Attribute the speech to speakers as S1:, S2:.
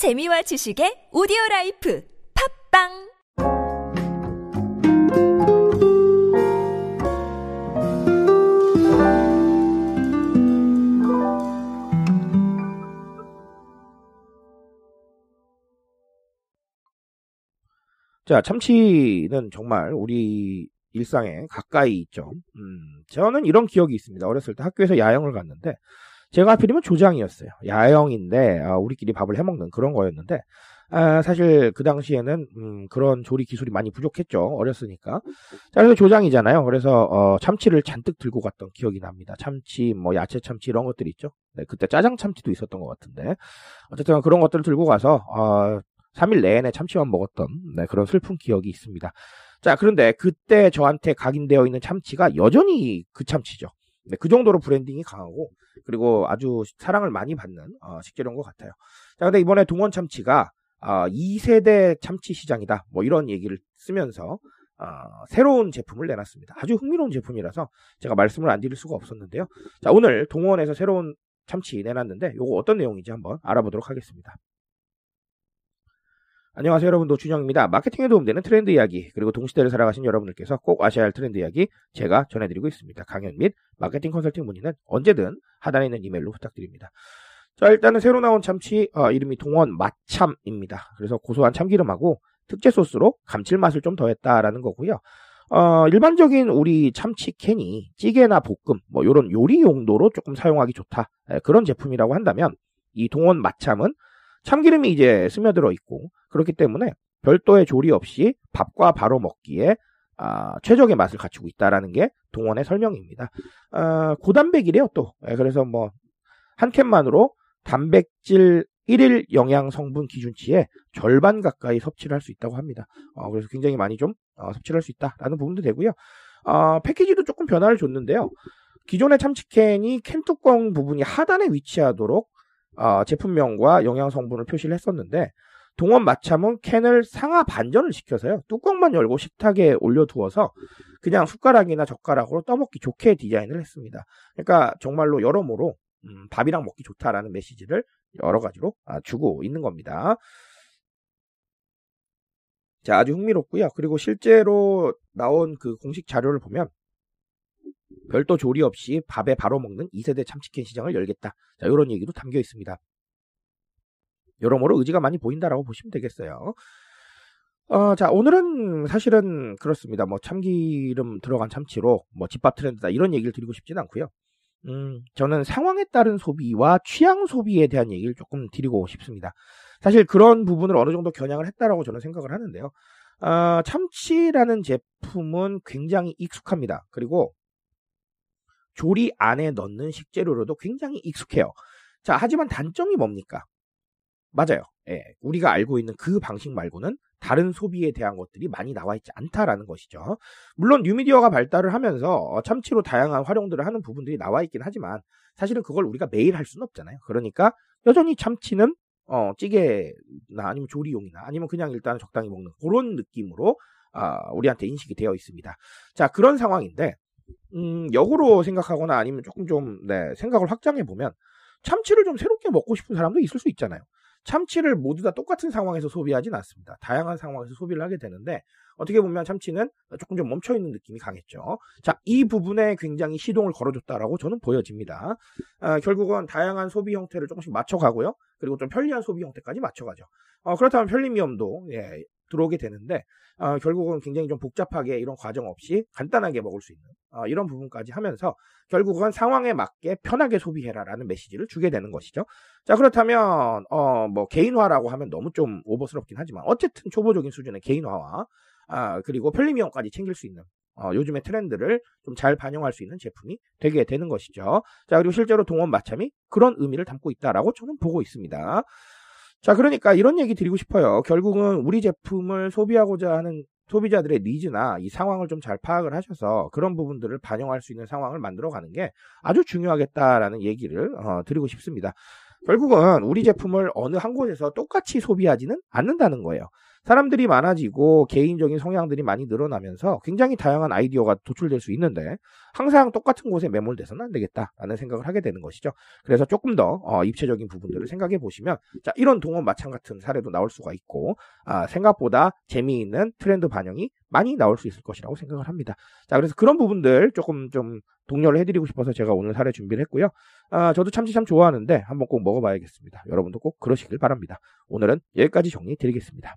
S1: 재미와 지식의 오디오 라이프 팝빵
S2: 자, 참치는 정말 우리 일상에 가까이 있죠. 음, 저는 이런 기억이 있습니다. 어렸을 때 학교에서 야영을 갔는데, 제가 하필이면 조장이었어요. 야영인데, 아, 우리끼리 밥을 해먹는 그런 거였는데, 아, 사실 그 당시에는, 음, 그런 조리 기술이 많이 부족했죠. 어렸으니까. 자, 그래서 조장이잖아요. 그래서, 어, 참치를 잔뜩 들고 갔던 기억이 납니다. 참치, 뭐, 야채 참치 이런 것들 있죠. 네, 그때 짜장 참치도 있었던 것 같은데. 어쨌든 그런 것들을 들고 가서, 어, 3일 내내 참치만 먹었던 네, 그런 슬픈 기억이 있습니다. 자, 그런데 그때 저한테 각인되어 있는 참치가 여전히 그 참치죠. 네, 그 정도로 branding이 강하고 그리고 아주 사랑을 많이 받는 어, 식재료인 것 같아요. 자, 근데 이번에 동원 참치가 어, 2세대 참치 시장이다. 뭐 이런 얘기를 쓰면서 어, 새로운 제품을 내놨습니다. 아주 흥미로운 제품이라서 제가 말씀을 안 드릴 수가 없었는데요. 자, 오늘 동원에서 새로운 참치 내놨는데 이거 어떤 내용인지 한번 알아보도록 하겠습니다. 안녕하세요 여러분 노준영입니다. 마케팅에 도움되는 트렌드 이야기 그리고 동시대를 살아가신 여러분들께서 꼭 아셔야 할 트렌드 이야기 제가 전해드리고 있습니다. 강연 및 마케팅 컨설팅 문의는 언제든 하단에 있는 이메일로 부탁드립니다. 자 일단은 새로 나온 참치 어, 이름이 동원 맛참입니다. 그래서 고소한 참기름하고 특제 소스로 감칠맛을 좀 더했다라는 거고요. 어, 일반적인 우리 참치 캔이 찌개나 볶음 뭐 이런 요리 용도로 조금 사용하기 좋다 에, 그런 제품이라고 한다면 이 동원 맛참은 참기름이 이제 스며들어 있고 그렇기 때문에 별도의 조리 없이 밥과 바로 먹기에 아, 최적의 맛을 갖추고 있다라는 게 동원의 설명입니다. 아, 고단백이래요 또. 예, 그래서 뭐 한 캔만으로 단백질 1일 영양 성분 기준치의 절반 가까이 섭취를 할 수 있다고 합니다. 어, 그래서 굉장히 많이 좀 어, 섭취를 할 수 있다라는 부분도 되고요. 어, 패키지도 조금 변화를 줬는데요. 기존의 참치캔이 캔 뚜껑 부분이 하단에 위치하도록 어, 제품명과 영양 성분을 표시를 했었는데 동원 마참은 캔을 상하 반전을 시켜서요. 뚜껑만 열고 식탁에 올려두어서 그냥 숟가락이나 젓가락으로 떠먹기 좋게 디자인을 했습니다. 그러니까 정말로 여러모로 음, 밥이랑 먹기 좋다라는 메시지를 여러 가지로 아, 주고 있는 겁니다. 자, 아주 흥미롭고요. 그리고 실제로 나온 그 공식 자료를 보면 별도 조리 없이 밥에 바로 먹는 2세대 참치캔 시장을 열겠다. 자, 이런 얘기도 담겨 있습니다. 여러모로 의지가 많이 보인다라고 보시면 되겠어요. 어, 자, 오늘은 사실은 그렇습니다. 뭐 참기름 들어간 참치로 뭐 집밥 트렌드다 이런 얘기를 드리고 싶진 않고요. 음, 저는 상황에 따른 소비와 취향 소비에 대한 얘기를 조금 드리고 싶습니다. 사실 그런 부분을 어느 정도 겨냥을 했다라고 저는 생각을 하는데요. 어, 참치라는 제품은 굉장히 익숙합니다. 그리고 조리 안에 넣는 식재료로도 굉장히 익숙해요. 자, 하지만 단점이 뭡니까? 맞아요. 예, 우리가 알고 있는 그 방식 말고는 다른 소비에 대한 것들이 많이 나와 있지 않다라는 것이죠. 물론 뉴미디어가 발달을 하면서 참치로 다양한 활용들을 하는 부분들이 나와 있긴 하지만 사실은 그걸 우리가 매일 할 수는 없잖아요. 그러니까 여전히 참치는 어, 찌개나 아니면 조리용이나 아니면 그냥 일단 적당히 먹는 그런 느낌으로 어, 우리한테 인식이 되어 있습니다. 자 그런 상황인데 음, 역으로 생각하거나 아니면 조금 좀 네, 생각을 확장해 보면 참치를 좀 새롭게 먹고 싶은 사람도 있을 수 있잖아요. 참치를 모두 다 똑같은 상황에서 소비하진 않습니다. 다양한 상황에서 소비를 하게 되는데 어떻게 보면 참치는 조금 좀 멈춰 있는 느낌이 강했죠. 자, 이 부분에 굉장히 시동을 걸어줬다라고 저는 보여집니다. 아, 결국은 다양한 소비 형태를 조금씩 맞춰가고요. 그리고 좀 편리한 소비 형태까지 맞춰가죠. 어, 그렇다면 위험도 예, 들어오게 되는데 어, 결국은 굉장히 좀 복잡하게 이런 과정 없이 간단하게 먹을 수 있는 어, 이런 부분까지 하면서 결국은 상황에 맞게 편하게 소비해라라는 메시지를 주게 되는 것이죠. 자 그렇다면 어, 뭐 개인화라고 하면 너무 좀 오버스럽긴 하지만 어쨌든 초보적인 수준의 개인화와 아, 그리고 편리미용까지 챙길 수 있는 어, 요즘의 트렌드를 좀 잘 반영할 수 있는 제품이 되게 되는 것이죠. 자 그리고 실제로 동원 마참이 그런 의미를 담고 있다라고 저는 보고 있습니다. 자, 그러니까 이런 얘기 드리고 싶어요. 결국은 우리 제품을 소비하고자 하는 소비자들의 니즈나 이 상황을 좀 잘 파악을 하셔서 그런 부분들을 반영할 수 있는 상황을 만들어 가는 게 아주 중요하겠다라는 얘기를 어, 드리고 싶습니다. 결국은 우리 제품을 어느 한 곳에서 똑같이 소비하지는 않는다는 거예요. 사람들이 많아지고 개인적인 성향들이 많이 늘어나면서 굉장히 다양한 아이디어가 도출될 수 있는데 항상 똑같은 곳에 매몰돼서는 안 되겠다라는 생각을 하게 되는 것이죠. 그래서 조금 더 어, 입체적인 부분들을 생각해 보시면 자 이런 동원 마찬 같은 사례도 나올 수가 있고 아, 생각보다 재미있는 트렌드 반영이 많이 나올 수 있을 것이라고 생각을 합니다. 자 그래서 그런 부분들 조금 좀 독려를 해드리고 싶어서 제가 오늘 사례 준비를 했고요. 아, 저도 참치 참 좋아하는데 한번 꼭 먹어봐야겠습니다. 여러분도 꼭 그러시길 바랍니다. 오늘은 여기까지 정리 드리겠습니다.